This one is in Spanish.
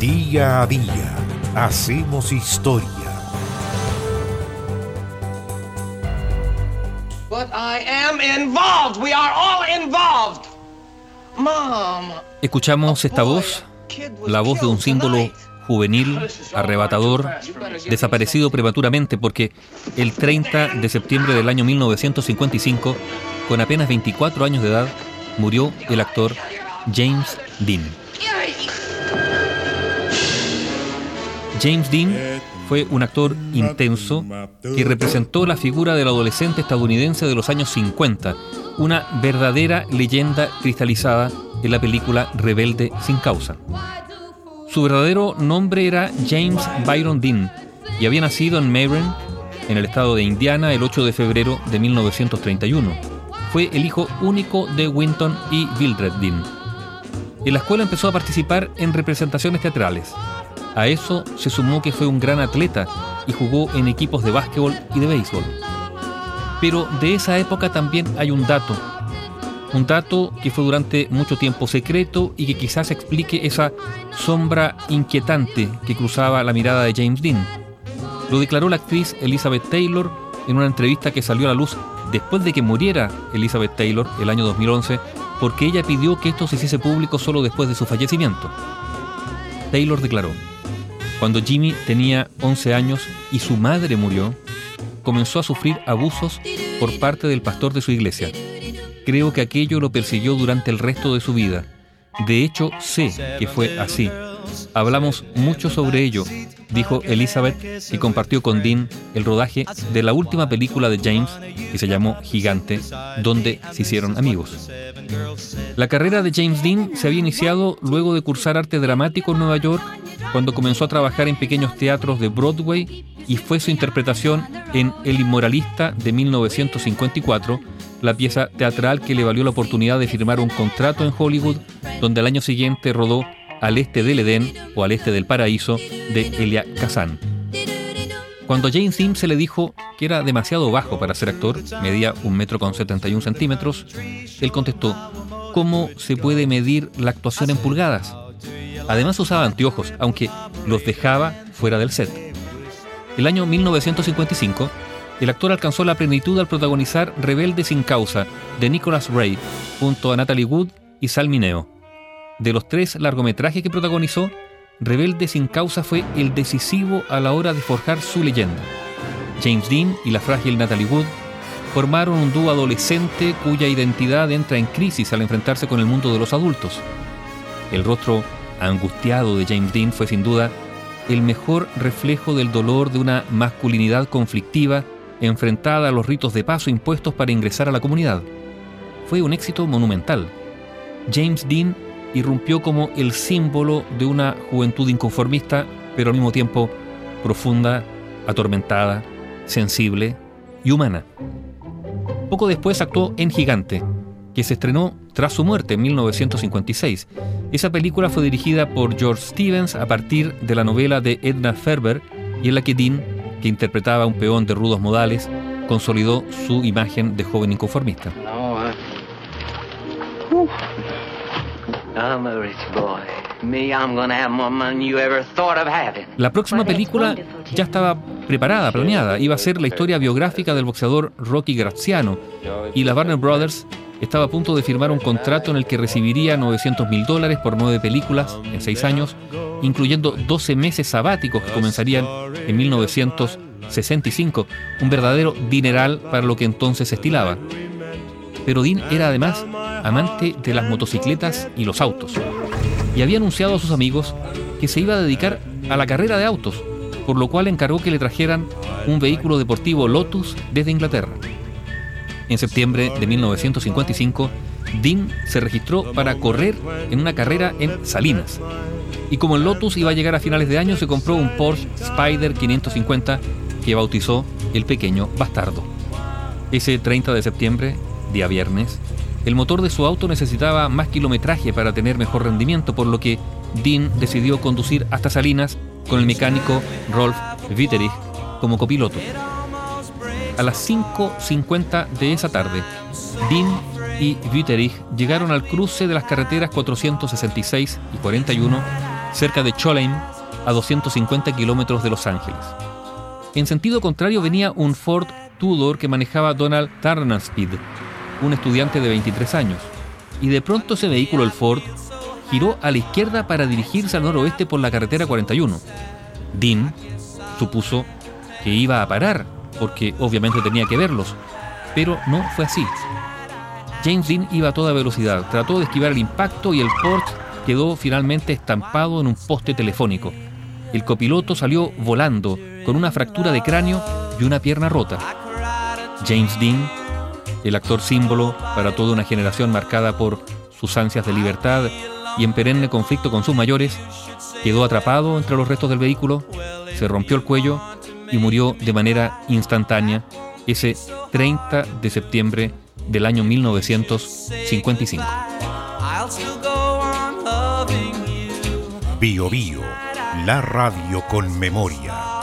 Día a día hacemos historia. But I am involved. We are all involved. Mom. Escuchamos esta voz, la voz de un símbolo juvenil, arrebatador, desaparecido prematuramente porque el 30 de septiembre del año 1955, con apenas 24 años de edad, murió el actor James Dean. James Dean fue un actor intenso que representó la figura del adolescente estadounidense de los años 50, una verdadera leyenda cristalizada en la película Rebelde sin causa. Su verdadero nombre era James Byron Dean y había nacido en Mayron, en el estado de Indiana, el 8 de febrero de 1931. Fue el hijo único de Winton y Mildred Dean. En la escuela empezó a participar en representaciones teatrales. A eso se sumó que fue un gran atleta y jugó en equipos de básquetbol y de béisbol. Pero de esa época también hay un dato un dato que fue durante mucho tiempo secreto y que quizás explique esa sombra inquietante que cruzaba la mirada de James Dean. Lo declaró la actriz Elizabeth Taylor en una entrevista que salió a la luz después de que muriera Elizabeth Taylor el año 2011, porque ella pidió que esto se hiciese público solo después de su fallecimiento. Taylor declaró, cuando Jimmy tenía 11 años y su madre murió, comenzó a sufrir abusos por parte del pastor de su iglesia Creo que aquello lo persiguió durante el resto de su vida. De hecho, sé que fue así. Hablamos mucho sobre ello, dijo Elizabeth, y compartió con Dean el rodaje de la última película de James, que se llamó Gigante, donde se hicieron amigos. La carrera de James Dean se había iniciado luego de cursar arte dramático en Nueva York, cuando comenzó a trabajar en pequeños teatros de Broadway y fue su interpretación en El Inmoralista de 1954 la pieza teatral que le valió la oportunidad de firmar un contrato en Hollywood, donde al año siguiente rodó Al este del Edén o Al este del Paraíso de Elia Kazan. Cuando James Dean se le dijo que era demasiado bajo para ser actor, medía un metro con 71 centímetros, él contestó, ¿cómo se puede medir la actuación en pulgadas? Además usaba anteojos, aunque los dejaba fuera del set. El año 1955 el actor alcanzó la plenitud al protagonizar Rebelde sin causa, de Nicholas Ray, junto a Natalie Wood y Sal Mineo. De los tres largometrajes que protagonizó, Rebelde sin causa fue el decisivo a la hora de forjar su leyenda. James Dean y la frágil Natalie Wood formaron un dúo adolescente cuya identidad entra en crisis al enfrentarse con el mundo de los adultos. El rostro angustiado de James Dean fue sin duda el mejor reflejo del dolor de una masculinidad conflictiva enfrentada a los ritos de paso impuestos para ingresar a la comunidad. Fue un éxito monumental. James Dean irrumpió como el símbolo de una juventud inconformista, pero al mismo tiempo profunda, atormentada, sensible y humana. Poco después actuó en Gigante, que se estrenó tras su muerte en 1956. Esa película fue dirigida por George Stevens a partir de la novela de Edna Ferber y en la que Dean que interpretaba a un peón de rudos modales, consolidó su imagen de joven inconformista. La próxima película ya estaba preparada, planeada. Iba a ser la historia biográfica del boxeador Rocky Graziano. Y la Warner Brothers estaba a punto de firmar un contrato en el que recibiría 900 mil dólares por nueve películas en seis años, incluyendo 12 meses sabáticos que comenzarían en 1965, un verdadero dineral para lo que entonces se estilaba. Pero Dean era además amante de las motocicletas y los autos, y había anunciado a sus amigos que se iba a dedicar a la carrera de autos, por lo cual encargó que le trajeran un vehículo deportivo Lotus desde Inglaterra. En septiembre de 1955, Dean se registró para correr en una carrera en Salinas. Y como el Lotus iba a llegar a finales de año, se compró un Porsche Spider 550 que bautizó el pequeño bastardo. Ese 30 de septiembre, día viernes, el motor de su auto necesitaba más kilometraje para tener mejor rendimiento, por lo que Dean decidió conducir hasta Salinas con el mecánico Rolf Witterich como copiloto a las 5.50 de esa tarde, Dean y Witterich llegaron al cruce de las carreteras 466 y 41 cerca de Cholame, a 250 kilómetros de Los Ángeles. En sentido contrario venía un Ford Tudor que manejaba Donald Tarnaspid, un estudiante de 23 años, y de pronto ese vehículo, el Ford, giró a la izquierda para dirigirse al noroeste por la carretera 41. Dean supuso que iba a parar, porque obviamente tenía que verlos, pero no fue así. James Dean iba a toda velocidad, trató de esquivar el impacto y el Ford quedó finalmente estampado en un poste telefónico. El copiloto salió volando con una fractura de cráneo y una pierna rota. James Dean, el actor símbolo para toda una generación marcada por sus ansias de libertad y en perenne conflicto con sus mayores, quedó atrapado entre los restos del vehículo, se rompió el cuello y murió de manera instantánea ese 30 de septiembre del año 1955. Bio Bio, la radio con memoria.